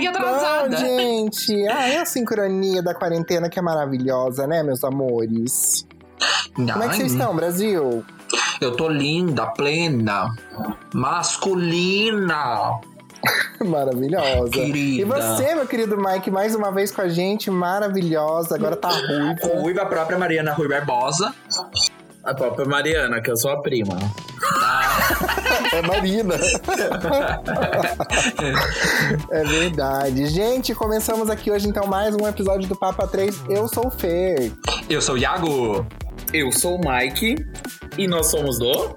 Tudo bom, atrasada? gente? Ah, é a sincronia da quarentena que é maravilhosa, né, meus amores? Como é que vocês estão, Brasil? Eu tô linda, plena, masculina, Maravilhosa. querida. E você, meu querido Mike, mais uma vez com a gente, maravilhosa. Agora tá ruiva. Ruiva, a própria Mariana Rui Barbosa. A própria Mariana, que eu sou a prima. É Marina. é verdade. Gente, começamos aqui hoje então mais um episódio do Papa 3. Eu sou o Fer. Eu sou o Iago. Eu sou o Mike e nós somos do.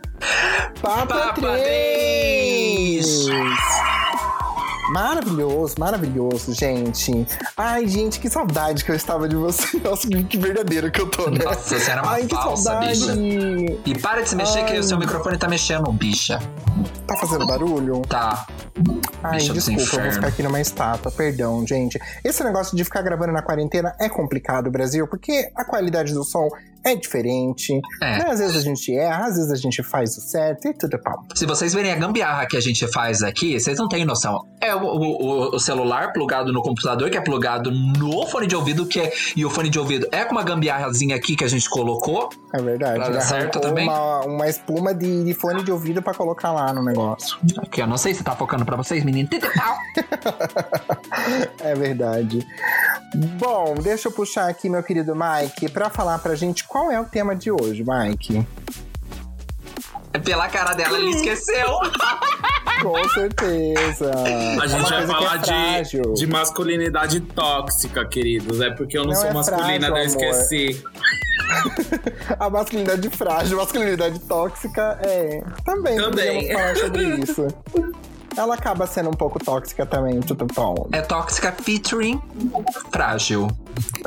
Papa, Papa 3! Maravilhoso, maravilhoso, gente. Ai, gente, que saudade que eu estava de você. Nossa, que que verdadeiro que eu tô, né? Nossa, você era uma Ai, que falsa, saudade. bicha. E para de se mexer que Ai. o seu microfone tá mexendo, bicha. Tá fazendo barulho? Tá. Ai, Bicha desculpa, eu vou ficar aqui numa estátua, perdão, gente. Esse negócio de ficar gravando na quarentena é complicado, Brasil, porque a qualidade do som é diferente. É. né? Às vezes a gente erra, às vezes a gente faz o certo e tudo pau. Se vocês verem a gambiarra que a gente faz aqui, vocês não têm noção. É o, o- o celular plugado no computador, que é plugado no fone de ouvido, que é, e o fone de ouvido é com uma gambiarrazinha aqui que a gente colocou. É verdade. Pra dar certo também? Uma, uma espuma de, de fone de ouvido pra colocar lá no negócio. Que eu não sei se tá focando pra vocês, menino. É verdade. Bom, deixa eu puxar aqui, meu querido Mike, pra falar pra gente qual é o tema de hoje, Mike. Pela cara dela, ele esqueceu. Com certeza. A É gente vai que falar é de, de masculinidade tóxica, queridos. É porque eu não, Não sou é masculina, frágil, eu esqueci. A masculinidade frágil, a masculinidade tóxica, é. Também, Também. podemos falar sobre isso. Ela acaba sendo um pouco tóxica também, tudo bom. É tóxica featuring frágil.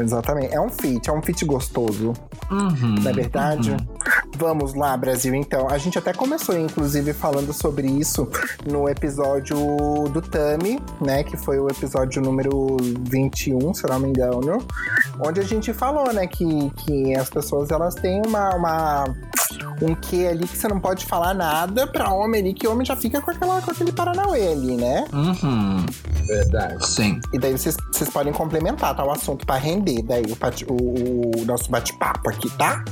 Exatamente. É um fit, é um fit gostoso, Uhum. não é verdade? Vamos lá, Brasil, então. A gente até começou, inclusive, falando sobre isso no episódio do Tami, né? Que foi o episódio número 21, se eu não me engano. Onde a gente falou, né, que, que as pessoas elas têm uma, uma um quê ali que você não pode falar nada pra homem ali, que homem já fica com, aquela, com aquele paranauê ali, né? Uhum. Verdade. Sim. E daí vocês, vocês podem complementar, tá? O assunto pra render daí o, o- o nosso bate-papo aqui, tá?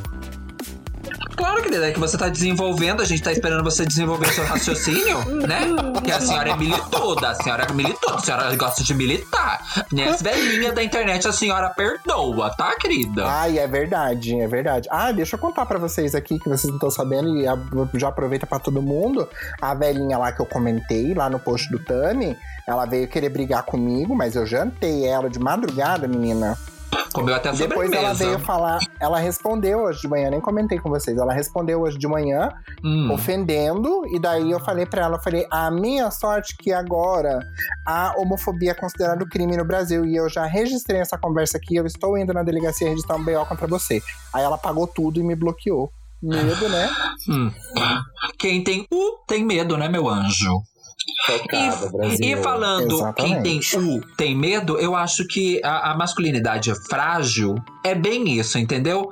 Claro, querida, é que você tá desenvolvendo, a gente tá esperando você desenvolver seu raciocínio, né? Que a senhora é milituda, a senhora é milituda, a senhora gosta de militar. Nem as velhinhas da internet a senhora perdoa, tá, querida? Ai, é verdade, é verdade. Ah, deixa eu contar pra vocês aqui, que vocês não estão sabendo, e já aproveita pra todo mundo. A velhinha lá que eu comentei, lá no post do Tami, ela veio querer brigar comigo, mas eu jantei ela de madrugada, menina. Comeu até a Depois ela sobremesa. veio falar, ela respondeu hoje de manhã, nem comentei com vocês, ela respondeu hoje de manhã, Hum. ofendendo, e daí eu falei pra ela, eu falei, a minha sorte que agora a homofobia é considerado crime no Brasil, e eu já registrei essa conversa aqui, eu estou indo na delegacia registrar um BO contra você. Aí ela pagou tudo e me bloqueou. Medo, né? Hum. Quem tem U tem medo, né, meu anjo? Chocada, Brasil. E falando quem tem Exatamente. U tem medo, eu acho que a, a masculinidade frágil é bem isso, entendeu?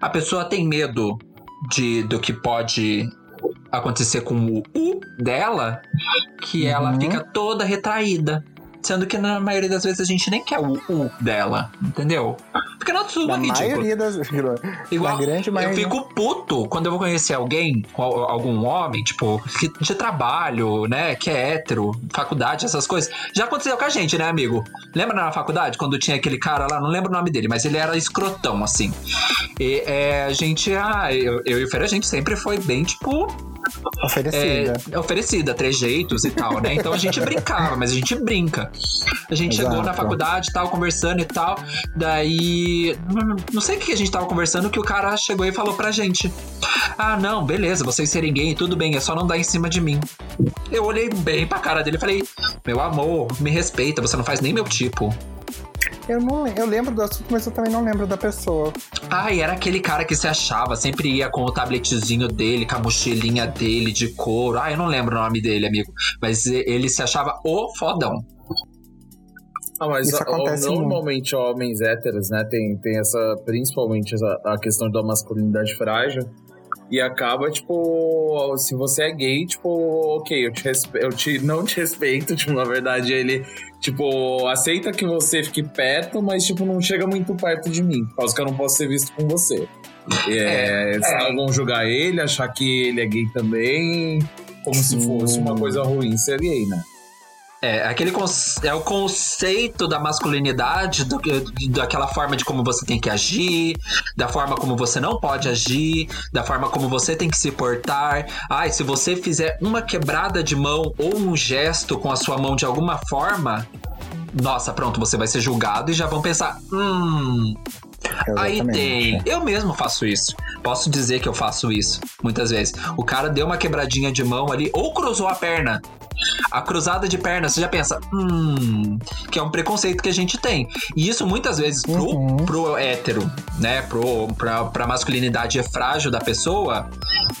A pessoa tem medo de, do que pode acontecer com o U dela, que ela Uhum. fica toda retraída. Sendo que na maioria das vezes a gente nem quer o U dela, entendeu? Fica na sua, Na ridículo. maioria das. Igual, na grande eu maioria. fico puto quando eu vou conhecer alguém, al- algum homem, tipo, de trabalho, né, que é hétero, faculdade, essas coisas. Já aconteceu com a gente, né, amigo? Lembra na faculdade, quando tinha aquele cara lá, não lembro o nome dele, mas ele era escrotão, assim. E é, a gente, ah, eu, eu e o Fer, a gente sempre foi bem, tipo, Oferecida. é, oferecida, trejeitos e tal, né? Então a gente brincava, mas a gente brinca. A gente chegou na Exato. faculdade e tal, conversando e tal. Daí. não- Não sei o que a gente tava conversando, que o cara chegou e falou pra gente: Ah, não, beleza, vocês serem gay, tudo bem, é só não dar em cima de mim. Eu olhei bem pra cara dele e falei: Meu amor, me respeita, você não faz nem meu tipo. Eu não eu lembro do assunto, mas eu também não lembro da pessoa. Ai, era aquele cara que se achava, sempre ia com o tabletezinho dele, com a mochilinha dele de couro. Ah, eu não lembro o nome dele, amigo. Mas ele se achava o fodão. Ah, mas Isso acontece normalmente homens héteros, né, tem, tem essa, principalmente essa, a questão da masculinidade frágil. E acaba, tipo, se você é gay, tipo, ok, eu te, respe- eu te não te respeito, tipo, na verdade, ele, tipo, aceita que você fique perto, mas, tipo, não chega muito perto de mim, por causa que eu não posso ser visto com você. É, é. Vão julgar ele, achar que ele é gay também, como se fosse uma coisa ruim ser gay, né? É, aquele é o conceito da masculinidade, do, que- daquela forma de como você tem que agir, da forma como você não pode agir, da forma como você tem que se portar. Ai, se você fizer uma quebrada de mão ou um gesto com a sua mão de alguma forma, nossa, pronto, você vai ser julgado e já vão pensar, hum, Aí Exatamente. tem. Eu mesmo faço isso. Posso dizer que eu faço isso muitas vezes. O cara deu uma quebradinha de mão ali ou cruzou a perna. A cruzada de perna, você já pensa, hum, que é um preconceito que a gente tem. E isso muitas vezes pro, Uhum. pro hétero, né, pro, pra, pra masculinidade frágil da pessoa,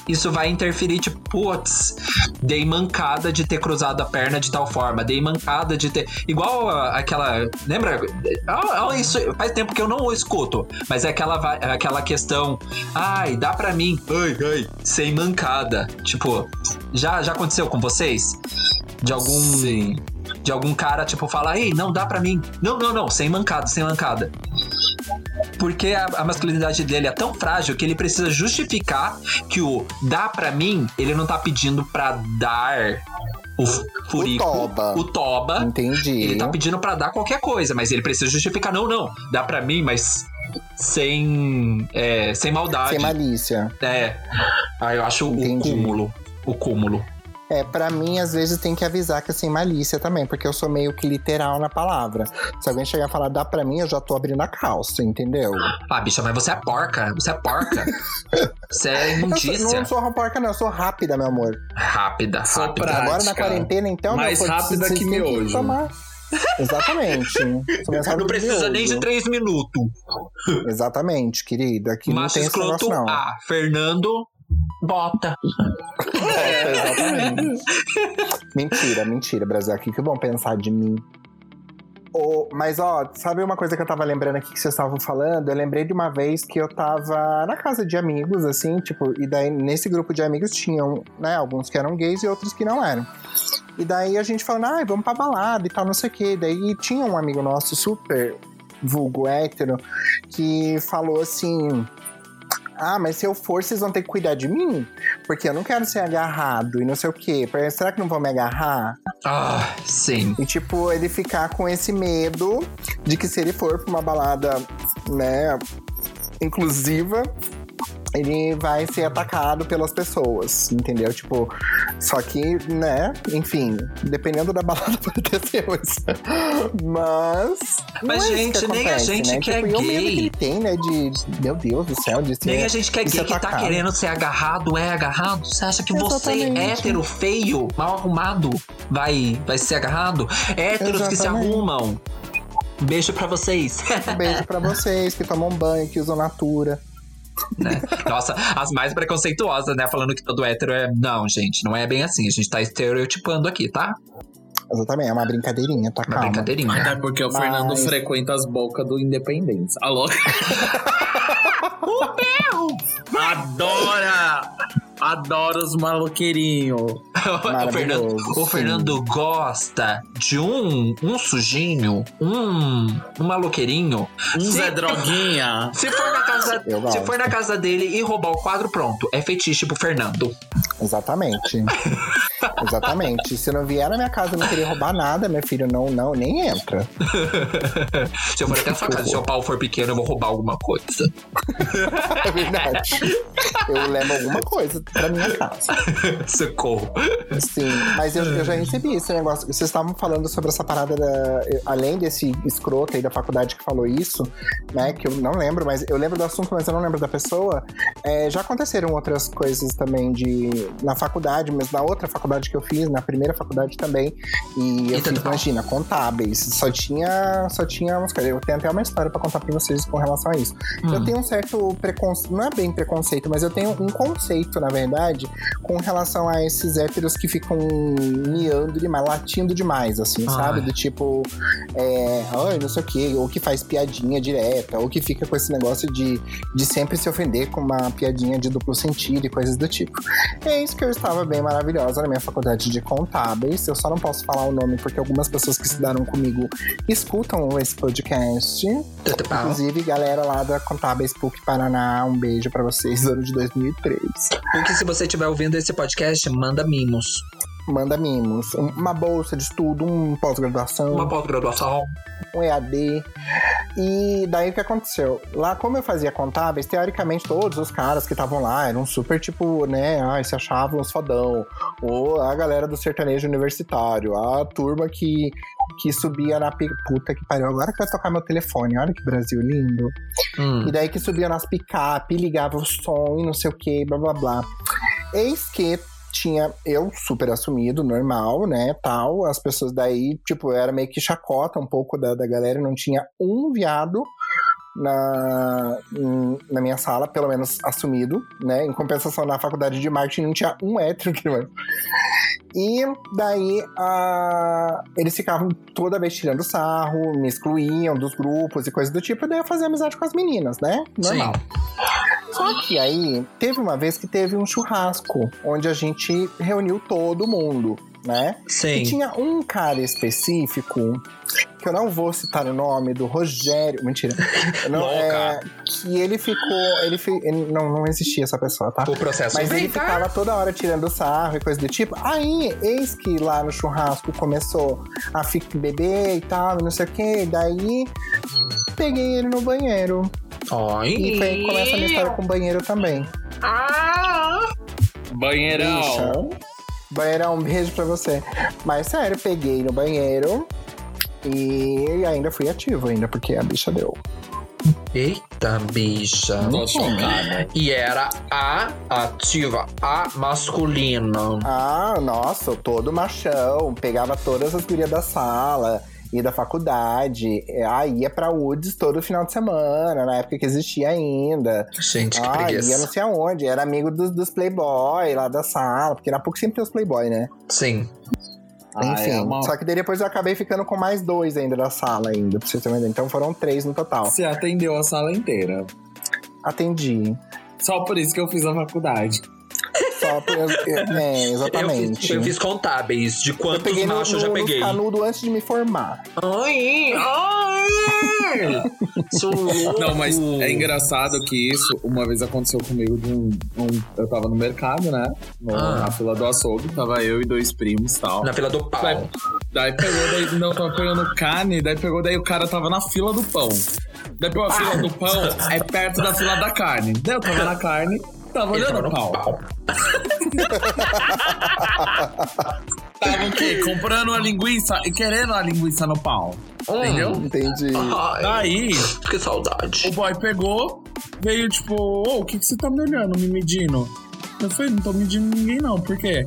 isso vai interferir, tipo, putz, dei mancada de ter cruzado a perna de tal forma, dei mancada de ter. Igual a- aquela. Lembra? Isso faz tempo que eu não o escuto, mas é aquela, aquela questão. Ai, dá pra mim. Ai, ai, sem mancada. Tipo, já, já aconteceu com vocês? De algum. Sim. De algum cara, tipo, falar, ei, não dá pra mim. Não, não, não, sem mancada, sem mancada. Porque a, a masculinidade dele é tão frágil que ele precisa justificar que o dá pra mim, ele não tá pedindo pra dar o furico, toba. o toba. Entendi. Ele tá pedindo pra dar qualquer coisa, mas ele precisa justificar. Não, não, dá pra mim, mas sem, é, sem maldade. Sem malícia. É. Aí eu acho Entendi. o cúmulo. O cúmulo. É, pra mim, às vezes tem que avisar que é sem malícia também, porque eu sou meio que literal na palavra. Se alguém chegar e falar dá pra mim, eu já tô abrindo a calça, entendeu? Ah, bicha, mas você é porca. Você é porca. você é Eu sou, imundícia. não sou uma porca, não, eu sou rápida, meu amor. Rápida, Sou rápida. prática. Agora na quarentena, então, Mais meu, rápida vocês que miojo. tomar- Exatamente. Rápida Não que precisa nem de três minutos. Exatamente, querida. Aqui não Macho tem esse escroto negócio, não. A. Fernando Bota. É, exatamente. mentira, mentira, Brasil. Aqui que vão pensar de mim. Ô, mas, ó, sabe uma coisa que eu tava lembrando aqui que vocês estavam falando? Eu lembrei de uma vez que eu tava na casa de amigos, assim, tipo, e daí nesse grupo de amigos tinham, né, alguns que eram gays e outros que não eram. E daí a gente falando, ai, vamos pra balada e tal, não sei o quê. Daí tinha um amigo nosso super vulgo hétero que falou assim. Ah, mas se eu for, vocês vão ter que cuidar de mim? Porque eu não quero ser agarrado e não sei o quê. Será que não vão me agarrar? Ah, sim. E, tipo, ele ficar com esse medo de que se ele for pra uma balada, né, inclusiva, ele vai ser atacado pelas pessoas, entendeu? Tipo, só que, né, enfim, dependendo da balada pode ter isso. Mas. Mas, é gente, nem a gente né? que é tipo, e o medo gay. que ele tem, né, de. Meu Deus do céu, de ser. Nem a gente que é gay que tá querendo ser agarrado é agarrado. Você acha que você, Exatamente. hétero, feio, mal arrumado, vai, vai ser agarrado? Héteros que se arrumam. Um Beijo pra vocês. Beijo pra vocês que tomam banho, que usam Natura. Né? Nossa, as mais preconceituosas, né? Falando que todo hétero é. Não, gente, não é bem assim. A gente tá estereotipando aqui, tá? Exatamente, é uma brincadeirinha, tá Uma calma. brincadeirinha. Até porque o Mas- Fernando frequenta as bocas do Independência. Alô? Adora! Adora os maloqueirinhos. o, Fernando, o. Fernando gosta de um, um sujinho, um, um maloqueirinho. Um Se- Zé Droguinha. Se for, na casa, se for na casa dele e roubar o quadro, pronto. É fetiche pro Fernando. Exatamente. Exatamente. Se não vier na minha casa e não querer roubar nada, meu filho, não, não, nem entra. Se eu for até a sua casa, se seu pau for pequeno, eu vou roubar alguma coisa. É verdade. Eu levo alguma coisa pra minha casa. Socorro. Sim, mas eu, eu já recebi esse negócio. Vocês estavam falando sobre essa parada da. Além desse escroto aí da faculdade que falou isso, né? Que eu não lembro, mas eu lembro do assunto, mas eu não lembro da pessoa. É, já aconteceram outras coisas também de. Na faculdade, mas na outra faculdade faculdade que eu fiz, na primeira faculdade também. E eu Eita, fiz, tá. imagina, contábeis. Só tinha, só tinha uns caras. Eu tenho até uma história pra contar pra vocês com relação a isso. Hum. Eu tenho um certo preconceito, não é bem preconceito, mas eu tenho um conceito, na verdade, com relação a esses héteros que ficam miando demais, latindo demais, assim, Ai. sabe? Do tipo, é, ai, não sei o quê, ou que faz piadinha direta, ou que fica com esse negócio de, de sempre se ofender com uma piadinha de duplo sentido e coisas do tipo. É isso que eu estava bem maravilhosa na minha faculdade de contábeis. Eu só não posso falar o nome porque algumas pessoas que estudaram comigo escutam esse podcast. Tudo bom? Inclusive, galera lá da Contábeis PUC Paraná, um beijo pra vocês, ano de 2003. Porque se você estiver ouvindo esse podcast, manda mimos. Manda mimos, um- uma bolsa de estudo, um pós-graduação, Uma pós-graduação. um EAD. E daí o que aconteceu? Lá, como eu fazia contábeis, teoricamente todos os caras que estavam lá eram super, tipo, né, ai, se achavam os fodão. Ou a galera do sertanejo universitário, a turma que, que subia na puta que pariu. Agora que vai tocar meu telefone, olha que Brasil lindo. Hum. E daí que subia nas picape, ligava o som e não sei o que, blá blá blá. Eis que tinha eu super assumido, normal, né, tal. As pessoas daí, tipo, era meio que chacota um pouco da, da galera. Não tinha um viado na, na minha sala, pelo menos assumido, né. Em compensação, na faculdade de marketing não tinha um hétero que e daí a- eles ficavam toda vez tirando sarro, me excluíam dos grupos e coisas do tipo, e daí eu fazia amizade com as meninas, né? Normal. Só que aí teve uma vez que teve um churrasco onde a gente reuniu todo mundo, né? E Sim. tinha um cara específico, que eu não vou citar o nome, do Rogério. Mentira. Não, é, que ele ficou. Ele, fi- ele- não, não existia essa pessoa, tá? O processo Mas ele ficava toda hora tirando sarro e coisa do tipo. Aí, eis que lá no churrasco começou a ficar beber e tal, e não sei o que. Daí, peguei ele no banheiro. Ai. E foi começa a minha história com o banheiro também. Banheirão. Bicha. Banheirão, um beijo pra você. Mas sério, peguei no banheiro. E ainda fui ativo ainda, porque a bicha deu. Eita, bicha. Tô chocada. E era a ativa, a masculina. Ah, nossa, todo machão. Pegava todas as gurias da sala e da faculdade. Aí ia pra Woods todo final de semana, na época que existia ainda. Gente, que Ah, ia preguiça. não sei aonde. Era amigo dos, dos playboy lá da sala, porque na pouco sempre tem os playboy, né? Sim. Ah, Enfim. é uma- Só que daí depois eu acabei ficando com mais dois ainda da sala ainda, pra vocês terem uma ideia. Então foram três no total. Você atendeu a sala inteira. Atendi. Só por isso que eu fiz a faculdade. Só eu- eu- é, Eu exatamente. fiz, eu fiz contábeis de Eu quantos peguei no, machos eu já no, peguei. nos canudos antes de me formar. Ai, ai! Sou louco. Não, mas é engraçado que isso uma vez aconteceu comigo de um. um- eu tava no mercado, né? No- Ah. Na fila do açougue, tava eu e dois primos e tal. Na fila do pau. Daí, daí pegou, daí não, tava pegando carne, daí pegou, daí o cara tava na fila do pão. Daí pegou a fila do pão, é perto da fila da carne. Daí eu tava na carne, tava Ele olhando pau. pau. Tava o quê? Comprando a linguiça e querendo a linguiça no pau. Entendeu? Entendi. Ai, Daí, que saudade. o boy pegou, veio tipo, ô, o que, que você tá me olhando, me medindo? Eu falei, não tô medindo ninguém não, por quê?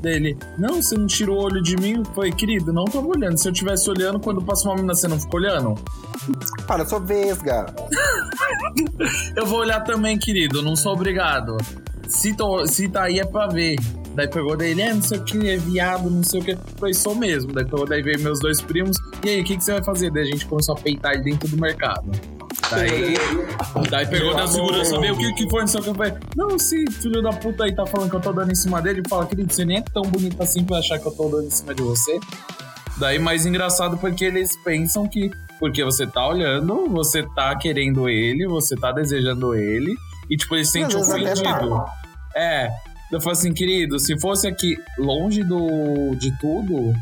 Dele, não, você não tirou o olho de mim? Falei, querido, não tava olhando. Se eu tivesse olhando, quando passa uma menina, você não fica olhando? Para, eu sou vesga. Eu vou olhar também, querido, não sou obrigado. Se, tô, se tá aí é pra ver. Daí pegou dele, é, não sei o que, é viado, não sei o que. Falei, sou mesmo. Daí pegou, daí veio meus dois primos. E aí, o que, que você vai fazer? Daí a gente começou a peitar ele dentro do mercado. Daí, daí pegou da segurança, veio o que, que foi, não sei o que. Não, se filho da puta aí tá falando que eu tô dando em cima dele, fala, querido, você nem é tão bonito assim pra achar que eu tô dando em cima de você. Daí, mais engraçado porque eles pensam que porque você tá olhando, você tá querendo ele, você tá desejando ele, e tipo, Às vezes até ofendido. tá. É. Eu falo assim, querido, se fosse aqui longe do de tudo,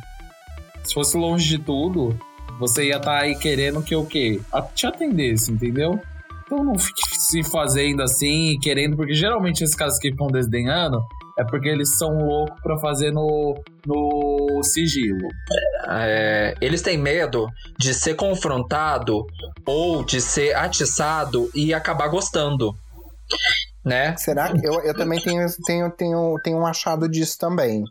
se fosse longe de tudo, você ia estar aí querendo que o quê? A- Te atendesse, entendeu? Então não fique se fazendo assim, querendo, porque geralmente esses caras que ficam desdenhando é porque eles são loucos pra fazer no, no sigilo. É, eles têm medo de ser confrontado ou de ser atiçado e acabar gostando. Né? Será que eu, eu também tenho, tenho, tenho, tenho um achado disso também?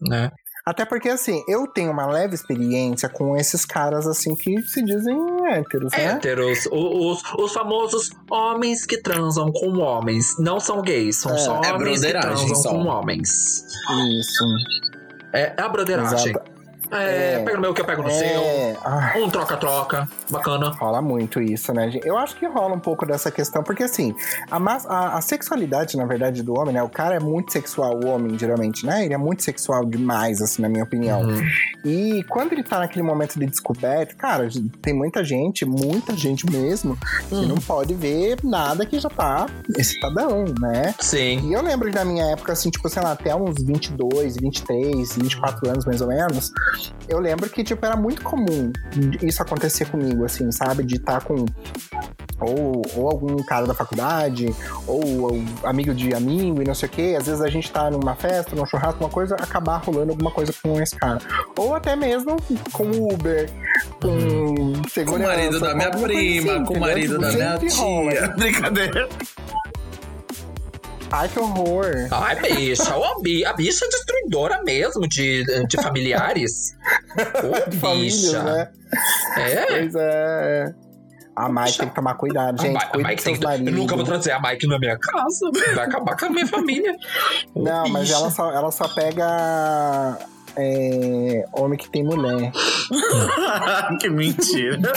né? Até porque, assim, eu tenho uma leve experiência com esses caras, assim, que se dizem héteros, né? Héteros, o- os, os famosos homens que transam com homens. Não são gays, são É, só é homens que broderagem transam só. com homens. Isso. É, é a broderagem. Exato. É, É. pega no meu que eu pego no seu. É. Ai, Um troca-troca. Bacana. rola muito isso, né? gente? Eu acho que rola um pouco dessa questão, porque assim, a, a- a sexualidade, na verdade, do homem, né? O cara é muito sexual, o homem, geralmente, né? Ele é muito sexual demais, assim, na minha opinião. Uhum. E quando ele tá naquele momento de descoberta, cara, tem muita gente, muita gente mesmo, que Hum. não pode ver nada que já tá excitadão, né? Sim. E eu lembro na minha época, assim, tipo, sei lá, até uns 22, 23, 24 anos mais ou menos, eu lembro que, tipo, era muito comum isso acontecer comigo, assim, sabe? De estar com ou, ou algum cara da faculdade, ou, ou amigo de amigo e não sei o quê. Às vezes a gente tá numa festa, num churrasco, uma coisa, acabar rolando alguma coisa com esse cara. Ou até mesmo com Uber, com Com o marido da minha prima, assim, com o marido Tipo, da minha sempre rola. tia. Brincadeira. Ai, que horror. Ai, bicha, ó, a bicha é destruidora mesmo de, de familiares. Ô, De famílias, bicha. né? É. Pois é. A Mike tem que tomar cuidado, gente. a, Ma- a Mike tem que... Eu nunca vou trazer a Mike na minha casa. Vai acabar com a minha família. Não, mas ela só, ela só pega é, homem que tem mulher. que mentira.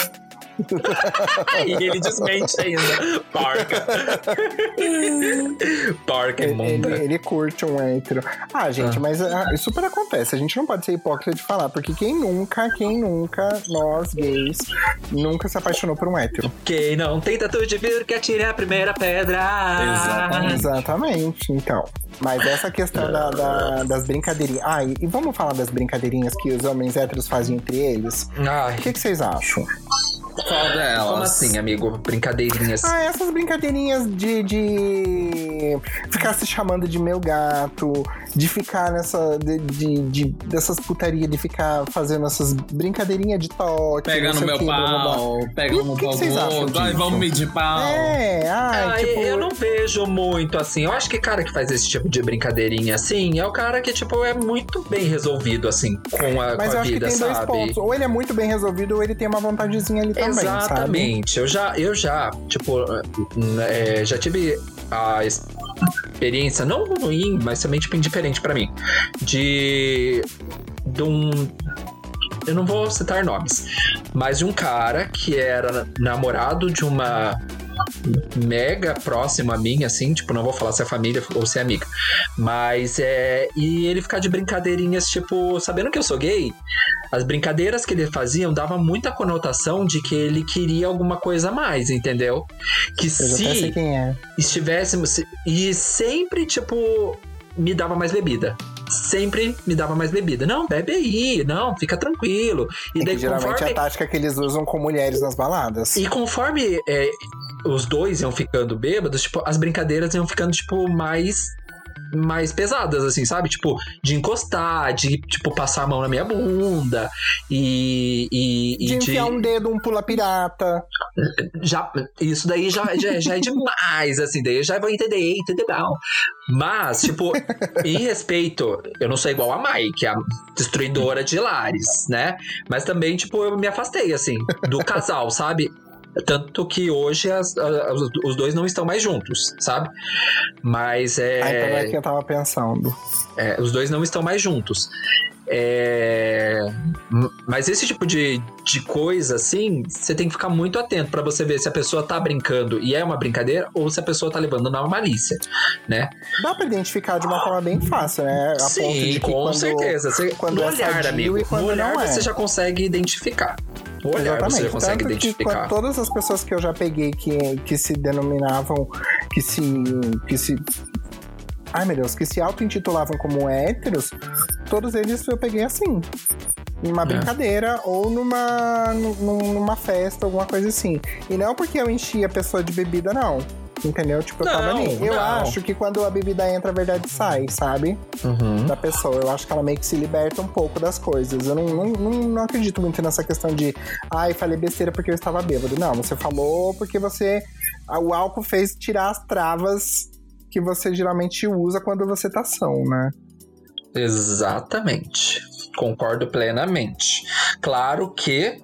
E ele desmente ainda. Porca. Porca Ele, imunda. ele, ele curte um hétero. Ah, gente, Ah. mas ah, isso super acontece. A gente não pode ser hipócrita de falar, porque quem nunca, quem nunca, nós gays, nunca se apaixonou por um hétero. Quem não tem tatu de vidro que atire a primeira pedra. Exatamente. Exatamente, então. Mas essa questão da- da- das brincadeirinhas. Ah, e, e vamos falar das brincadeirinhas que os homens héteros fazem entre eles? O que, que vocês acham? Qual delas? como assim, amigo? Brincadeirinhas. Ah, essas brincadeirinhas de, de ficar se chamando de meu gato, de ficar nessa. de, de- de- dessas putarias, de ficar fazendo essas brincadeirinhas de toque. Pega no meu quê, blá, blá, blá. pau, pega o no que pau que ai, vamos medir pau. É, ai, Ah, tipo. eu não vejo muito assim. Eu acho que cara que faz esse tipo de brincadeirinha assim é o cara que, tipo, é muito bem resolvido, assim, com a, Mas com eu a acho vida, que tem dois sabe? pontos. Ou ele é muito bem resolvido, ou ele tem uma vontadezinha ali também, sabe? Exatamente. Eu já, eu já, tipo, é, já tive a experiência, não ruim, mas também, tipo, indiferente pra mim, de, de um. Eu não vou citar nomes, mas de um cara que era namorado de uma mega próxima a mim, assim, tipo, não vou falar se é família ou se é amiga. Mas é. E ele ficar de brincadeirinhas, tipo, sabendo que eu sou gay, as brincadeiras que ele fazia dava muita conotação de que ele queria alguma coisa a mais, entendeu? Que Eu se quem é. estivéssemos. se- E sempre, tipo, me dava mais bebida. Sempre me dava mais bebida. Não, bebe aí, não, fica tranquilo. E É daí, geralmente conforme. é a tática que eles usam com mulheres nas baladas. E conforme é, os dois iam ficando bêbados, tipo, as brincadeiras iam ficando, tipo, mais mais pesadas, assim, sabe? Tipo, de encostar, de, tipo, passar a mão na minha bunda e... e, e De enfiar um dedo, um pula pirata. já, isso daí já, já, já é demais, assim, daí eu já vou entender, entender não. Mas, tipo, em respeito, eu não sou igual a Mai, que é a destruidora de lares, né? Mas também, tipo, eu me afastei, assim, do casal, sabe? Tanto que hoje as- as- os dois não estão mais juntos, sabe? Mas é. Aí então é que eu tava pensando. É, os dois não estão mais juntos. É, Mas esse tipo de, de coisa, assim, você tem que ficar muito atento pra você ver se a pessoa tá brincando e é uma brincadeira ou se a pessoa tá levando na malícia, né? Dá pra identificar de uma forma bem fácil, né? A Sim, com quando... certeza. Você, quando no é olhar, amigo. e quando No olhar não é. você já consegue identificar. No olhar você já consegue Tanto que identificar. quando todas as pessoas que eu já peguei que, que se denominavam, que se, que se. Ai meu Deus, que se auto-intitulavam como héteros, todos eles eu peguei assim. Numa É. brincadeira ou numa, num- numa festa, alguma coisa assim. E não porque eu enchi a pessoa de bebida, não. Entendeu? Tipo, eu tava ali. Eu não. acho que quando a bebida entra, a verdade sai, sabe? Uhum. da pessoa. Eu acho que ela meio que se liberta um pouco das coisas. Eu não, não, não, não acredito muito nessa questão de, ai, falei besteira porque eu estava bêbado. Não, você falou porque você. O álcool fez tirar as travas que você geralmente usa quando você tá são, né? Exatamente. Concordo plenamente. Claro que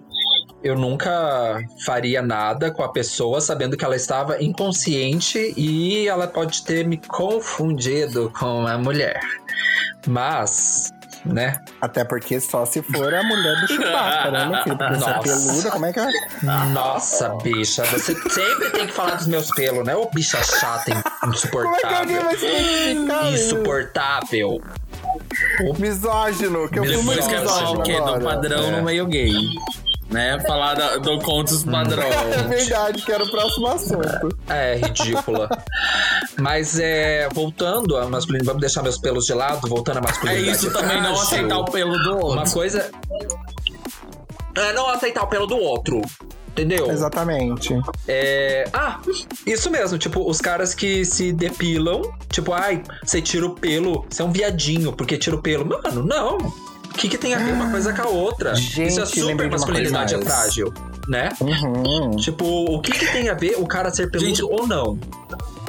eu nunca faria nada com a pessoa sabendo que ela estava inconsciente e ela pode ter me confundido com a mulher. Mas, né? Até porque só se for a mulher do Chewbacca, né, meu filho? Porque é Nossa. peluda, como é que é? Nossa, bicha, você sempre tem que falar dos meus pelos, né? Ô bicha chata, Como é que alguém insuportável. vai se identificar? Insuportável. Misógino, que eu fui muito que é misógino o quê? Do padrão no meio gay. Né? Falar da- do contos padrão. É verdade, que era o próximo assunto. É, ridícula. Mas é. Voltando à masculinidade, vamos deixar meus pelos de lado, voltando à É masculinidade. isso também, não frágil. aceitar o pelo do outro. Uma coisa. É não aceitar o pelo do outro. Entendeu? Exatamente. É. Ah, isso mesmo. Tipo, os caras que se depilam. Tipo, ai, você tira o pelo. Você é um viadinho porque tira o pelo. Mano, não. O que, que tem a ver uma coisa com a outra? Gente, isso é super masculinidade é coisa. frágil, né? Uhum. Tipo, o que, que tem a ver o cara ser peludo Gente, ou não?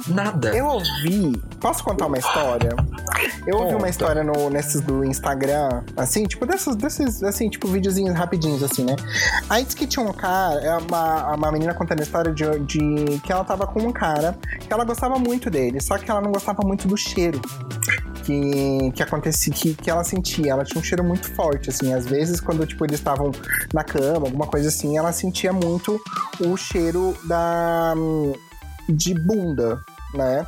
Nada. Eu ouvi. Posso contar uma história? Eu ouvi Conta. uma história no, nesses do Instagram, assim, tipo, desses, desses, assim, tipo, videozinhos rapidinhos, assim, né? Aí diz que tinha um cara, é uma, uma menina contando a história de, de que ela tava com um cara, que ela gostava muito dele, só que ela não gostava muito do cheiro. Que, que acontecia, que, que ela sentia. Ela tinha um cheiro muito forte, assim. Às vezes, quando, tipo, eles estavam na cama, alguma coisa assim, ela sentia muito o cheiro da. de bunda, né?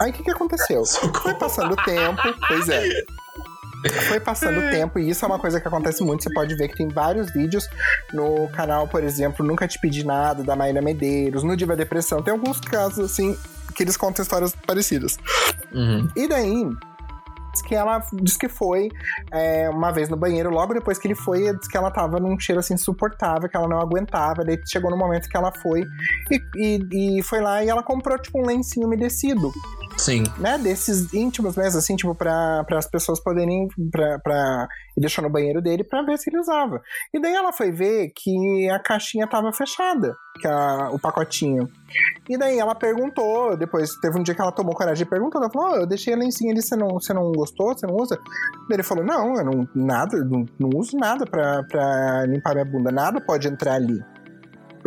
Aí o que, que aconteceu? Foi passando o tempo, pois é. Foi passando o tempo, e isso é uma coisa que acontece muito. Você pode ver que tem vários vídeos no canal, por exemplo, Nunca Te Pedi Nada, da Maíra Medeiros, no Diva Depressão. Tem alguns casos, assim, que eles contam histórias parecidas. Uhum. E daí, diz que ela diz que foi é, uma vez no banheiro, logo depois que ele foi, diz que ela tava num cheiro assim insuportável, que ela não aguentava. Daí chegou no momento que ela foi e, e, e foi lá e ela comprou, tipo, um lencinho umedecido Sim. né, desses íntimos mesmo, assim, tipo, pra, as pessoas poderem pra, pra deixar no banheiro dele pra ver se ele usava. E daí ela foi ver que a caixinha tava fechada, que a, o pacotinho. E daí ela perguntou, depois teve um dia que ela tomou coragem e perguntou, ela falou, "Ó, eu deixei a lencinha ali, você não, você não gostou, você não usa? Ele falou, não, eu não, nada, não, não uso nada pra limpar minha bunda, nada pode entrar ali.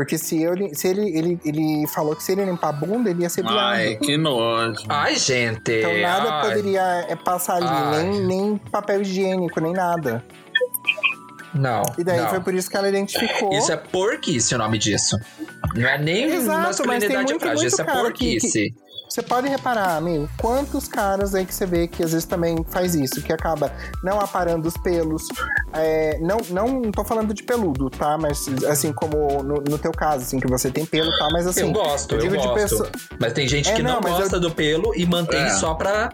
Porque se, eu, se ele, ele, ele falou que se ele limpar a bunda, ele ia ser viado. Ai, que nojo. Ai, gente. Então nada ai. poderia é, passar ali, Ai. nem, nem papel higiênico, nem nada. Não. E daí não. foi por isso que ela identificou. Isso é porquice o nome disso. Não é nem Exato, mas tem masculinidade muito, frágil, muito isso é cara que- porquice. Você pode reparar, amigo, quantos caras aí que você vê que às vezes também faz isso, que acaba não aparando os pelos. é, não, não tô falando de peludo, tá? Mas assim, como no, no teu caso, assim, que você tem pelo, tá? Mas assim. eu gosto, eu, digo de gosto. pessoa- Mas tem gente É, que não, não, gosta do pelo e mantém É. só pra.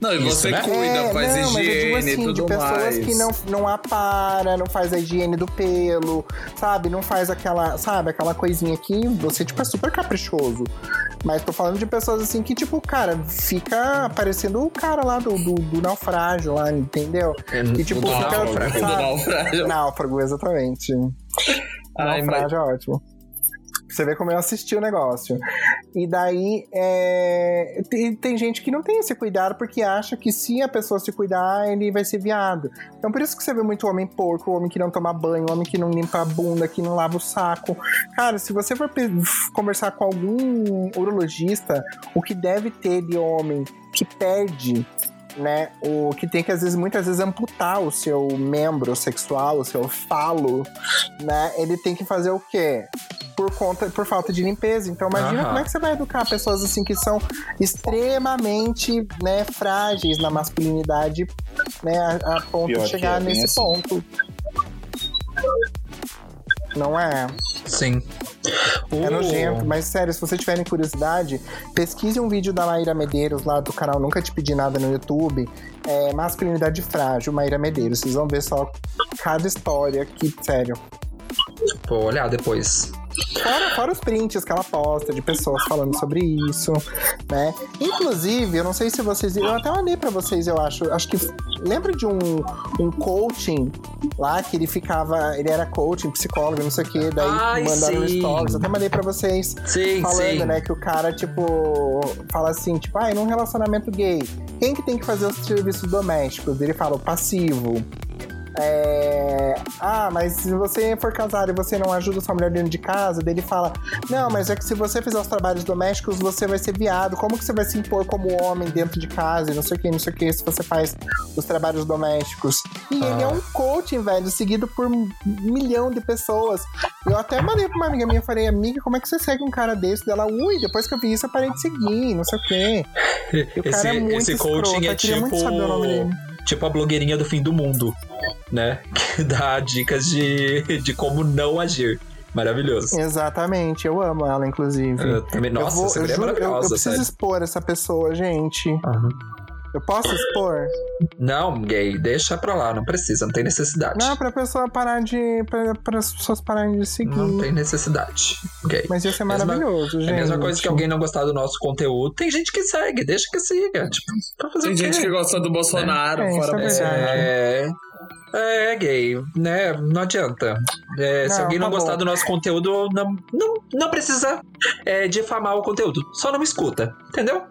Não, e Isso, você né? cuida, É, faz não, mas eu digo higiene e assim, tudo de pessoas mais. que não, não apara, não faz a higiene do pelo, sabe? Não faz aquela, sabe, aquela coisinha que você, tipo, é super caprichoso. Mas tô falando de pessoas assim que, tipo, cara, fica parecendo o cara lá do, do, do naufrágio lá, entendeu? E tipo, Do fica. náufrago, do sabe? náufrago. Náufrago, exatamente. Ai, mas- Naufrágio é ótimo. Você vê como eu assisti o negócio. E daí, é... tem, tem gente que não tem esse cuidado porque acha que se a pessoa se cuidar, ele vai ser viado. Então, por isso que você vê muito homem porco, homem que não toma banho, homem que não limpa a bunda, que não lava o saco. Cara, se você for conversar com algum urologista, o que deve ter de homem que perde né, o que tem que às vezes muitas vezes amputar o seu membro sexual, o seu falo, né? Ele tem que fazer o quê? Por conta, por falta de limpeza. Então imagina Aham. como é que você vai educar pessoas assim que são extremamente, né, frágeis na masculinidade, né, a, a ponto Pior de chegar é, nesse assim. ponto. Não é? Sim. É O- nojento, mas sério, se vocês tiverem curiosidade, pesquise um vídeo da Maíra Medeiros lá do canal Nunca Te Pedi Nada no YouTube. É Masculinidade Frágil, Maíra Medeiros. Vocês vão ver só cada história que, sério. Vou olhar depois. Fora, fora os prints que ela posta de pessoas falando sobre isso, né? Inclusive, eu não sei se vocês. Eu até mandei pra vocês, eu acho. Acho que. Lembra de um, um coaching lá que ele ficava. Ele era coaching, psicólogo, não sei o quê. Daí Ai, mandaram sim. stories. Até mandei pra vocês. Sim, falando, sim. né, que o cara, tipo, fala assim, tipo, ah, num relacionamento gay, quem que tem que fazer os serviços domésticos? Ele fala, o passivo. É... Ah, mas se você for casado e você não ajuda sua mulher dentro de casa, daí ele fala: Não, mas é que se você fizer os trabalhos domésticos, você vai ser viado. Como que você vai se impor como homem dentro de casa e não sei o que, não sei o que, se você faz os trabalhos domésticos? E ele é Ah. um coaching, velho, seguido por um milhão de pessoas. Eu até mandei pra uma amiga minha, falei, amiga, como é que você segue um cara desse? Dela, ui, depois que eu vi isso, eu parei de seguir, não sei o quê. E o Esse, cara é muito esse escroto, coaching é eu queria tipo. muito saber o nome dele. Tipo a blogueirinha do fim do mundo, né? Que dá dicas de, de como não agir. Maravilhoso. Exatamente, eu amo ela, inclusive. Eu também, Eu nossa, vou- essa eu mulher é juro, eu, eu maravilhosa, preciso sério. expor essa pessoa, gente. Aham. Eu posso expor? Não, gay, deixa pra lá, não precisa, não tem necessidade. Não, pra pessoa parar de. pra, para as pessoas pararem de seguir. Não tem necessidade. Gay. Mas ia ser Mesma- maravilhoso, gente. É a mesma coisa que alguém não gostar do nosso conteúdo. Tem gente que segue, deixa que siga. Tipo, pra fazer Tem o quê? gente que gosta do Bolsonaro, É, isso fora é Bolsonaro. É. É, gay, né? Não adianta. É, se Não, alguém não tá gostar bom. do nosso conteúdo, não, não, não precisa é, difamar o conteúdo. Só não escuta, entendeu?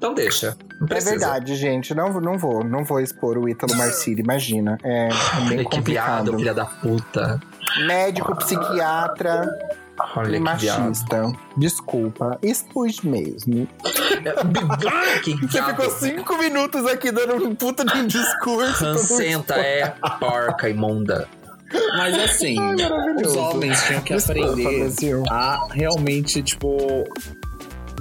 Não deixa. Não É precisa. verdade, gente. Não, não vou, não vou expor o Ítalo Marcilli, imagina. É, é bem que complicado. viado, filha da puta. Médico, psiquiatra Olha e que viado. machista. Desculpa, expus mesmo. que Você ficou cinco minutos aqui dando um puta de um discurso. Rancenta é porca imunda. Mas assim, Ai, os homens tinham que Desculpa, aprender Brasil. a realmente, tipo,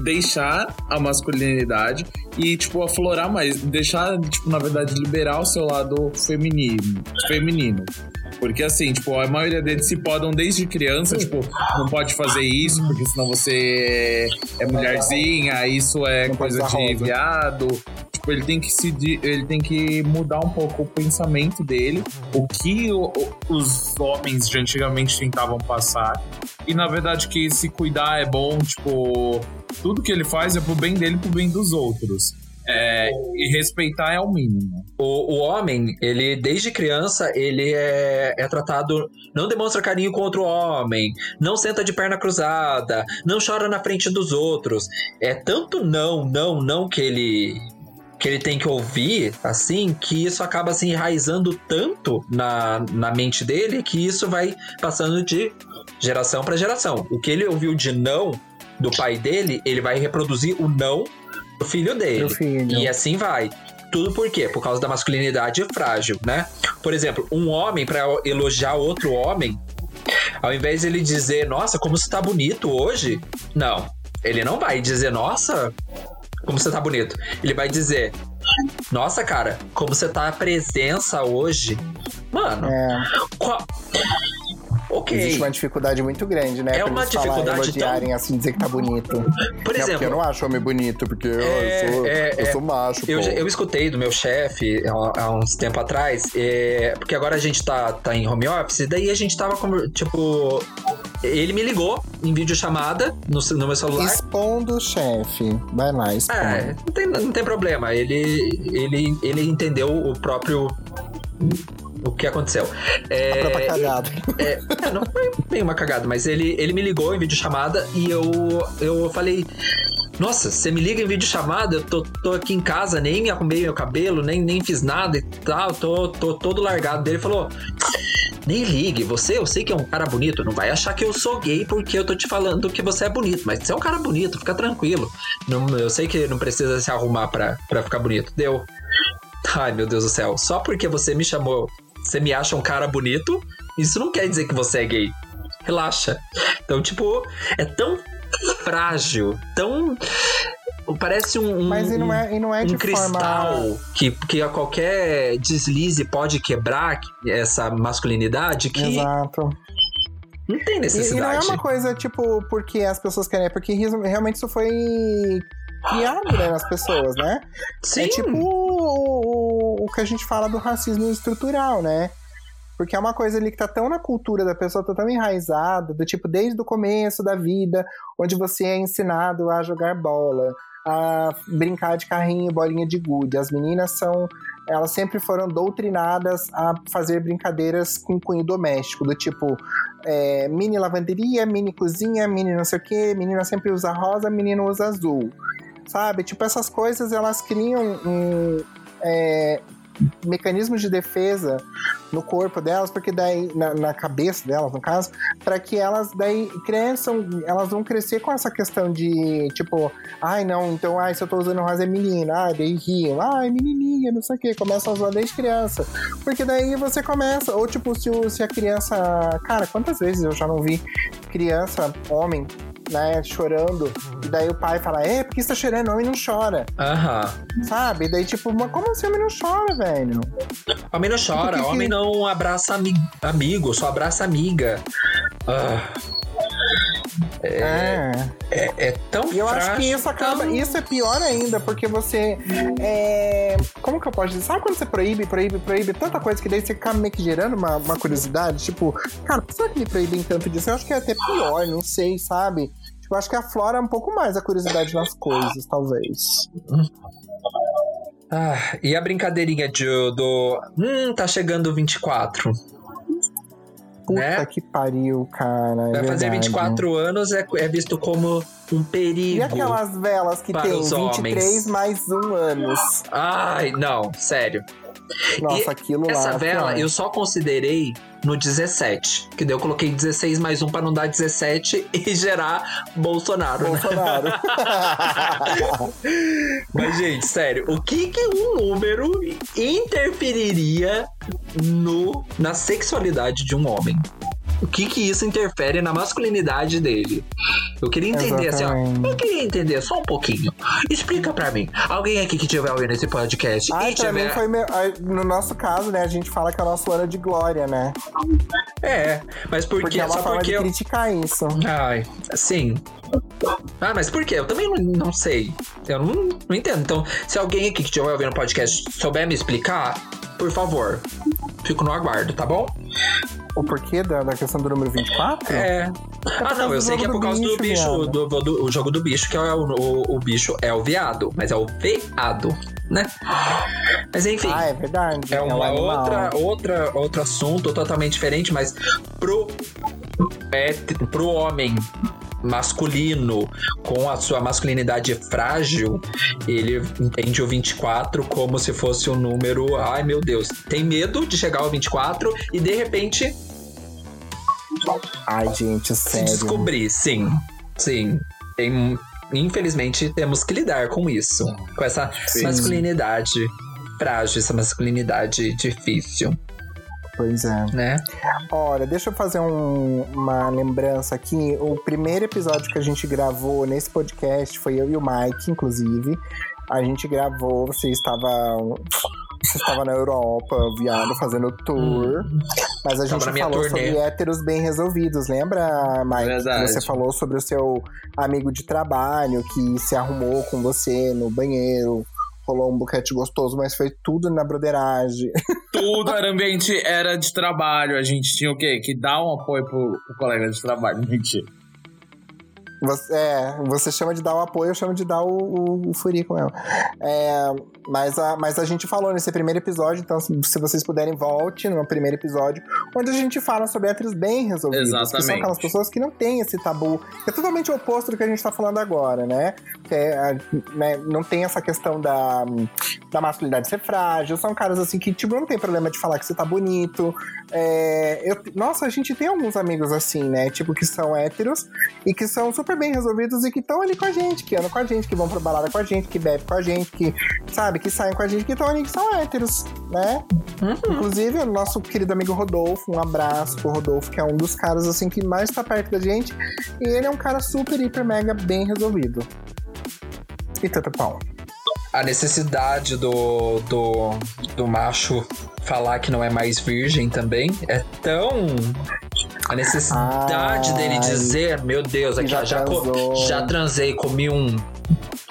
deixar a masculinidade e, tipo, aflorar mais. Deixar, tipo, na verdade, liberar o seu lado feminino. feminino. Porque, assim, tipo, a maioria deles se podam desde criança, tipo, não pode fazer isso, porque senão você é mulherzinha, isso é Não coisa de rosa. viado. Tipo, ele tem que se ele tem que mudar um pouco o pensamento dele, o que o- o- os homens de antigamente tentavam passar. E na verdade que se cuidar é bom, tipo, tudo que ele faz é pro bem dele pro bem dos outros. É, e respeitar é o mínimo. O, o homem, ele, desde criança, ele é, é tratado. Não demonstra carinho com outro homem, não senta de perna cruzada, não chora na frente dos outros. É tanto não, não, não que ele. Que ele tem que ouvir, assim, que isso acaba se enraizando tanto na, na mente dele que isso vai passando de geração para geração. O que ele ouviu de não do pai dele, ele vai reproduzir o não do filho dele. Filho. E assim vai. Tudo por quê? Por causa da masculinidade frágil, né? Por exemplo, um homem, pra elogiar outro homem, ao invés de ele dizer, nossa, como você tá bonito hoje, não. Ele não vai dizer, nossa, como você tá bonito. Ele vai dizer, nossa, cara, como você tá a presença hoje. Mano, É, qual. Ok. existe uma dificuldade muito grande, né? É uma eles falarem, dificuldade elogiarem assim, dizer que tá bonito. Por Não, porque exemplo, eu não acho homem bonito, porque eu- É, eu, sou, é, eu é. sou macho, Eu, eu escutei do meu chefe há, uns tempo atrás, é, porque agora a gente tá, tá em home office, daí a gente tava, conver- tipo, ele me ligou em videochamada no, no meu celular. Expondo o chefe. Vai lá, expondo. É, não tem, não tem problema, ele, ele, ele entendeu o próprio... O que aconteceu. É, A própria cagada. é, é, não foi bem uma cagada, mas ele, ele me ligou em videochamada e eu, eu falei. Nossa, você me liga em videochamada, eu tô, tô aqui em casa, nem arrumei meu cabelo, nem, nem fiz nada e tal, tô, tô todo largado. Daí Ele falou: Nem ligue, você, eu sei que é um cara bonito, não vai achar que eu sou gay porque eu tô te falando que você é bonito, mas você é um cara bonito, fica tranquilo. Não, eu sei que não precisa se arrumar pra, pra ficar bonito. Deu. Ai, meu Deus do céu, só porque você me chamou, você me acha um cara bonito, isso não quer dizer que você é gay. Relaxa. Então, tipo, é tão frágil, tão. Parece um. um- Mas e não é, e não é um de cristal forma. que, que a qualquer deslize pode quebrar essa masculinidade que Exato. não tem E, e necessidade. não é uma coisa, tipo, porque as pessoas querem, é porque realmente isso foi criado né, nas pessoas, né? Sim, É tipo o, que a gente fala do racismo estrutural, né? Porque é uma coisa ali que tá tão na cultura da pessoa, tá tão enraizada, do tipo, desde o começo da vida, onde você é ensinado a jogar bola, a brincar de carrinho, bolinha de gude. As meninas são. Elas sempre foram doutrinadas a fazer brincadeiras com cunho doméstico, do tipo é, mini lavanderia, mini cozinha, mini não sei o que, menina sempre usa rosa, menino usa azul. Sabe? Tipo, essas coisas elas criam um, é, mecanismos de defesa no corpo delas, porque daí, na, na cabeça delas, no caso, para que elas daí cresçam, elas vão crescer com essa questão de, tipo, ai não, então, ai, se eu tô usando rosa é menina, ai, daí riam, ai, menininha, não sei o que, começam a usar desde criança. Porque daí você começa, ou tipo, se, se a criança, cara, quantas vezes eu já não vi criança, homem, né, chorando. E daí o pai fala, é, porque você tá chorando, homem não chora. Aham. Sabe? E daí, tipo, mas como assim homem não chora, velho? Homem não chora, que que- homem não abraça ami- amigo, só abraça amiga. Ah, É. é, é tão E eu acho que isso acaba. tão- Isso é pior ainda, porque você. É, como que eu posso dizer? Sabe quando você proíbe, proíbe, proíbe tanta coisa que daí você acaba meio que gerando uma, uma curiosidade? Tipo, cara, por que que me proíbem tanto disso? Eu acho que é até pior, não sei, sabe? Eu acho que aflora um pouco mais a curiosidade nas coisas, talvez. Ah, e a brincadeirinha de, do. Hum, tá chegando o 24. Puta Né? que pariu, cara. é Vai fazer verdade. 24 anos, é, é visto como um perigo. E aquelas velas que tem os 23 homens? mais um anos? Ai, não, sério. Nossa, aquilo lá. Essa vela cara. eu só considerei no 17. Que daí eu coloquei 16 mais um pra não dar 17 e gerar Bolsonaro. né? Bolsonaro. Mas, gente, sério, o que que um número interferiria no, na sexualidade de um homem? O que que isso interfere na masculinidade dele? Eu queria entender, assim, ó. Exatamente. Eu queria entender só um pouquinho. Explica pra mim. Alguém aqui que estiver ouvindo esse podcast Ai, e tiver... foi meu, no nosso caso, né? A gente fala que é o nosso ano de glória, né? É, mas por Porque quê? é uma Só forma porque de eu... criticar isso. Ai, sim. Ah, mas por quê? Eu também não, não sei. Eu não, não entendo. Então, se alguém aqui que estiver ouvindo o podcast souber me explicar, por favor, fico no aguardo, tá bom? O porquê da, da questão do número 24? É. Ah, não, eu sei que é por causa do bicho, viado. do, do- o jogo do bicho, que é o, o, o bicho é o viado, mas é o veado, né? Mas enfim. Ah, é verdade. É um uma animal. outra, outra, outro assunto totalmente diferente, mas pro, é, pro homem masculino com a sua masculinidade frágil, ele entende o 24 como se fosse um número, ai meu Deus, tem medo de chegar ao 24 e de repente Ai, gente, se sério. descobrir, sim. Sim. Tem, infelizmente temos que lidar com isso, com essa Sim. masculinidade frágil, essa masculinidade difícil, Pois é. né? Olha, deixa eu fazer um- uma lembrança aqui. O primeiro episódio que a gente gravou nesse podcast foi eu e o Mike, inclusive. A gente gravou, você estava. Você estava na Europa, viado, fazendo tour. Mas a Hum. Gente falou sobre héteros bem resolvidos, lembra, Mike? Verdade. Você falou sobre o seu amigo de trabalho que se arrumou com você no banheiro, rolou um buquete gostoso, mas foi tudo na broderagem. Tudo era ambiente, era de trabalho. A gente tinha o quê? Que dar um apoio pro, pro colega de trabalho. Mentira. Você, é, você chama de dar o apoio, eu chamo de dar o, o, o furico mesmo. É, mas, a, mas a gente falou nesse primeiro episódio, então se, vocês puderem, volte no primeiro episódio, onde a gente fala sobre héteros bem resolvidos. Que são Exatamente. aquelas pessoas que não têm esse tabu, que é totalmente o oposto do que a gente tá falando agora, né? Que é, né, não tem essa questão da, da masculinidade ser frágil, são caras assim que, tipo, não tem problema de falar que você tá bonito. É, eu, nossa, a gente tem alguns amigos assim, né? Tipo, que são héteros e que são super bem resolvidos e que estão ali com a gente, que andam com a gente, que vão pra balada com a gente, que bebem com a gente, que, sabe, que saem com a gente, que estão ali, que são héteros, né? Uhum. Inclusive, o nosso querido amigo Rodolfo, um abraço pro Rodolfo, que é um dos caras, assim, que mais tá perto da gente. E ele é um cara super, hiper, mega bem resolvido. E tanto pau. A necessidade do, do, do macho falar que não é mais virgem também é tão. A necessidade Ai. dele dizer, meu Deus, aqui, Já ó, já, transou. já transei, comi um.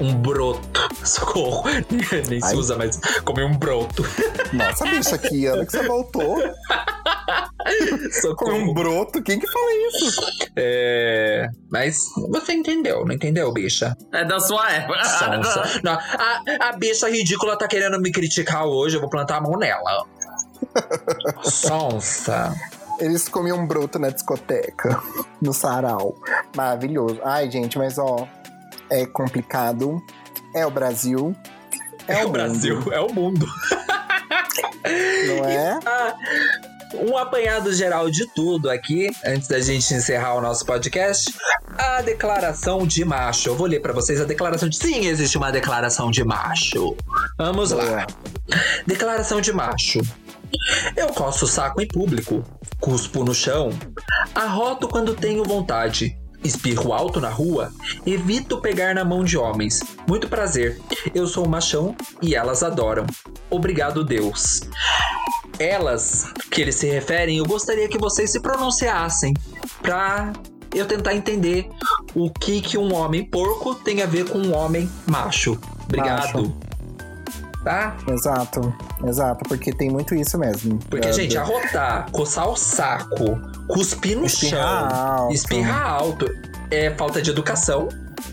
Um broto. Socorro. Nem se Ai. usa, mas comi um broto. Nossa, bicho, aqui, ano que você voltou. Comer um broto? Quem que fala isso? É... Mas você entendeu, não entendeu, bicha? É da sua época. Sonsa. Não, a, a bicha ridícula tá querendo me criticar hoje, eu vou plantar a mão nela. Sonsa. Eles comiam broto na discoteca, no sarau. Maravilhoso. Ai, gente, mas ó, é complicado. É o Brasil. É, o, Brasil, é o mundo. Não é? Ah, um apanhado geral de tudo aqui, antes da gente encerrar o nosso podcast. A declaração de macho. Eu vou ler pra vocês a declaração de. Sim, existe uma declaração de macho. Vamos lá. Declaração de macho. Eu coço o saco em público, cuspo no chão, arroto quando tenho vontade, espirro alto na rua, evito pegar na mão de homens. Muito prazer, eu sou um machão e elas adoram. Obrigado, Deus. Elas que eles se referem, eu gostaria que vocês se pronunciassem pra eu tentar entender o que que um homem porco tem a ver com um homem macho. Obrigado. Macho. Tá? Exato, exato, porque tem muito isso mesmo. Porque, É, gente, de- arrotar, coçar o saco, cuspir no Espirrar chão, alto. espirrar alto, é falta de educação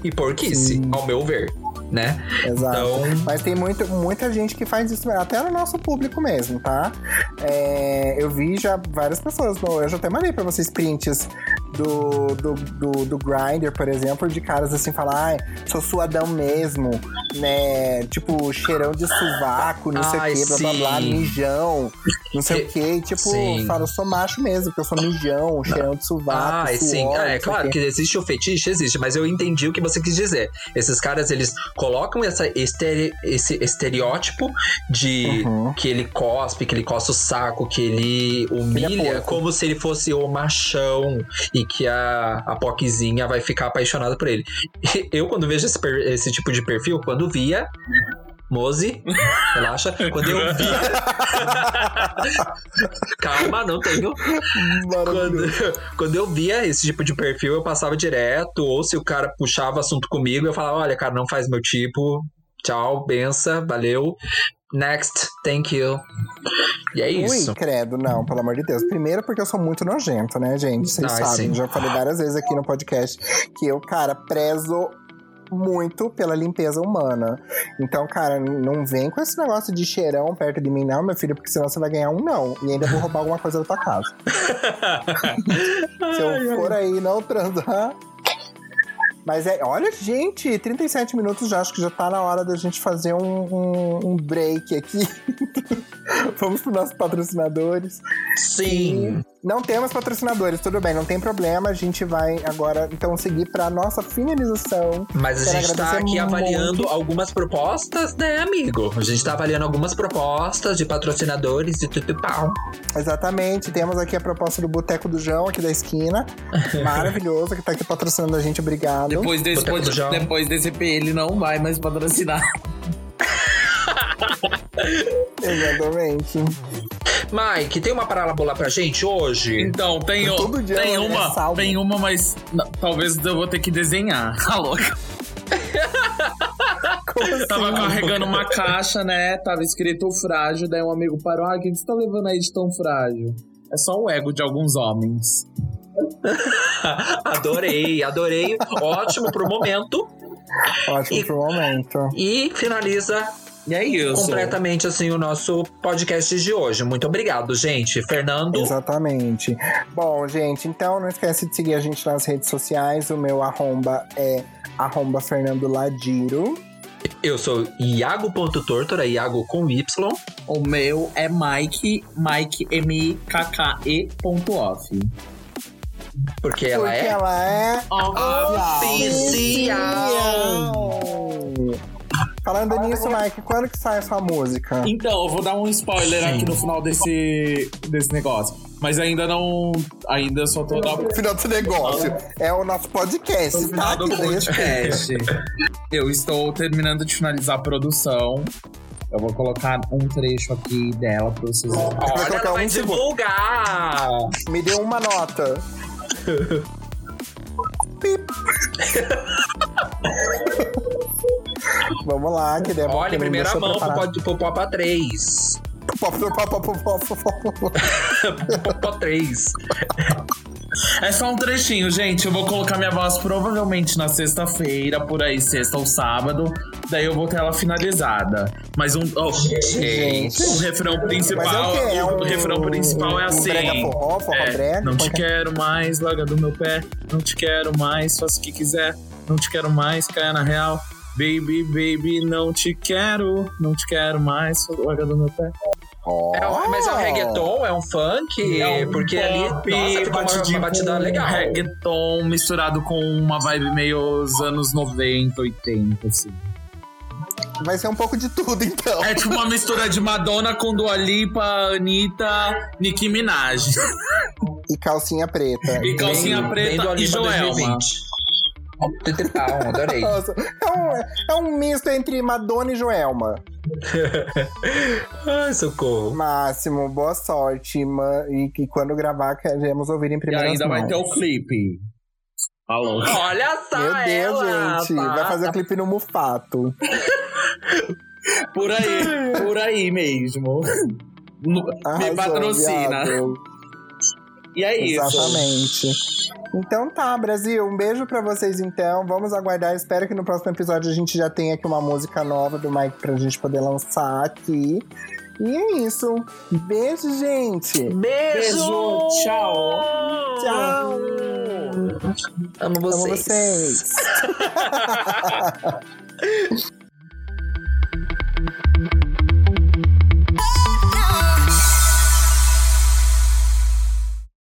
e porquice, Sim. ao meu ver, né? Exato. Então, Mas tem muito, muita gente que faz isso, até no nosso público mesmo, tá? É, eu vi já várias pessoas, eu já até mandei pra vocês prints do, do, do, do Grindr, por exemplo, de caras assim, falar, ai, sou suadão mesmo, né? Tipo, cheirão de sovaco, não sei o Ai, quê, blá blá blá, mijão, não sei o quê. E, tipo, Sim. falo, eu sou macho mesmo, porque eu sou mijão, cheirão de sovaco. ah, suor, sim, não é claro que existe o fetiche, existe, mas eu entendi o que você quis dizer. Esses caras, eles colocam essa estere- esse estereótipo de Uhum. que ele cospe, que ele coça o saco, que ele humilha, porco. como se ele fosse o machão e que a, a Poquezinha vai ficar apaixonada por ele. Eu, quando vejo esse, esse tipo de perfil, quando via. Mose, relaxa. Quando eu via. Calma, não tenho. Quando, quando eu via esse tipo de perfil, eu passava direto, ou se o cara puxava assunto comigo, eu falava: olha, cara, não faz meu tipo. Tchau, benção, valeu. Next, thank you. E é isso. Ui, credo, não, pelo amor de Deus. Primeiro porque eu sou muito nojento, né, gente? Vocês Ai, sabem, sim. já falei várias vezes aqui no podcast que eu, cara, prezo muito pela limpeza humana. Então, cara, não vem com esse negócio de cheirão perto de mim, não, meu filho, porque senão você vai ganhar um não. E ainda vou roubar alguma coisa da tua casa. Se eu for aí não transar. Mas é, olha, gente, 37 minutos já, acho que já tá na hora da gente fazer um, um, um break aqui. Vamos para nossos patrocinadores. Sim. Não temos patrocinadores, tudo bem, não tem problema. A gente vai agora, então, seguir para nossa finalização. Mas a gente tá agradecer aqui avaliando algumas propostas, né, amigo? A gente tá avaliando algumas propostas de patrocinadores e tudo pau. Exatamente, temos aqui a proposta do Boteco do João, aqui da esquina. Maravilhoso, que tá aqui patrocinando a gente, obrigado. Depois desse, Boteco do pod- João. depois desse EP, ele não vai mais patrocinar. Exatamente. Mike, tem uma parábola pra gente hoje? Então, tem, o- Todo dia tem é uma, salvo. tem uma, mas n- talvez eu vou ter que desenhar. Tá louca? Eu tava assim? carregando uma caixa, né? Tava escrito frágil, daí um amigo parou. Ah, o que você tá levando aí de tão frágil? É só o ego de alguns homens. adorei, adorei. Ótimo pro momento. Ótimo E- pro momento. E finaliza E é isso. completamente assim o nosso podcast de hoje. Muito obrigado, gente. Fernando. Exatamente. Bom, gente, então não esquece de seguir a gente nas redes sociais. O meu arromba é arromba Fernando Ladiro. Eu sou Iago.tortora, Iago com Y. O meu é Mike, Mike M-I-K-K-E ponto off. Porque ela porque é. ela é Oficial. Falando nisso, Mike, quando que sai a sua música? Então, eu vou dar um spoiler Sim. aqui no final desse, desse negócio. Mas ainda não. Ainda só tô na. Final desse negócio. É o nosso podcast, No tá? final do Que respeito. podcast. Eu estou terminando de finalizar a produção. Eu vou colocar um trecho aqui dela pra vocês Olha, vai um segundo. divulgar. Me deu uma nota. Vamos lá, que deu Olha, primeira mão pro, pro Popa 3. Pop, pop, pop, pop, pop, pop. Popó 3. É só um trechinho, gente. Eu vou colocar minha voz provavelmente na sexta-feira, por aí, sexta ou sábado. Daí eu vou ter ela finalizada. Mas um. Oh, Gente. O refrão principal. É o? É o refrão principal é assim. forró, forró é? Não te é é? quero mais, larga do meu pé. Não te quero mais, faça o que quiser. Não te quero mais, caia na real. Baby, baby, não te quero. Não te quero mais, larga do meu pé. É um- mas é um reggaeton, é um funk, É um porque ali pop, nossa, ficou uma, batidinho uma batida com legal. Reggaeton misturado com uma vibe meio os anos 90, 80, assim. Vai ser um pouco de tudo, então. É tipo uma mistura de Madonna com Dua Lipa, Anitta, Nicki Minaj. E calcinha preta. E calcinha Bem- preta bem e Joelma. 2020. Adorei. Nossa, é um, é um misto entre Madonna e Joelma. Ai, socorro. Máximo, boa sorte. E que quando gravar, queremos ouvir em E primeira ainda vai mãos. ter o clipe. Alô. Olha só Meu Deus, ela, gente. tá? Vai fazer o clipe no Mufato. Por aí, por aí mesmo. Me Arrasou, patrocina. viado. E é isso. Exatamente. Então tá, Brasil. Um beijo pra vocês então. Vamos aguardar. Espero que no próximo episódio a gente já tenha aqui uma música nova do Mike pra gente poder lançar aqui. E é isso. Beijo, gente. Beijo! Beijo, tchau. Tchau. Amo vocês. Amo vocês.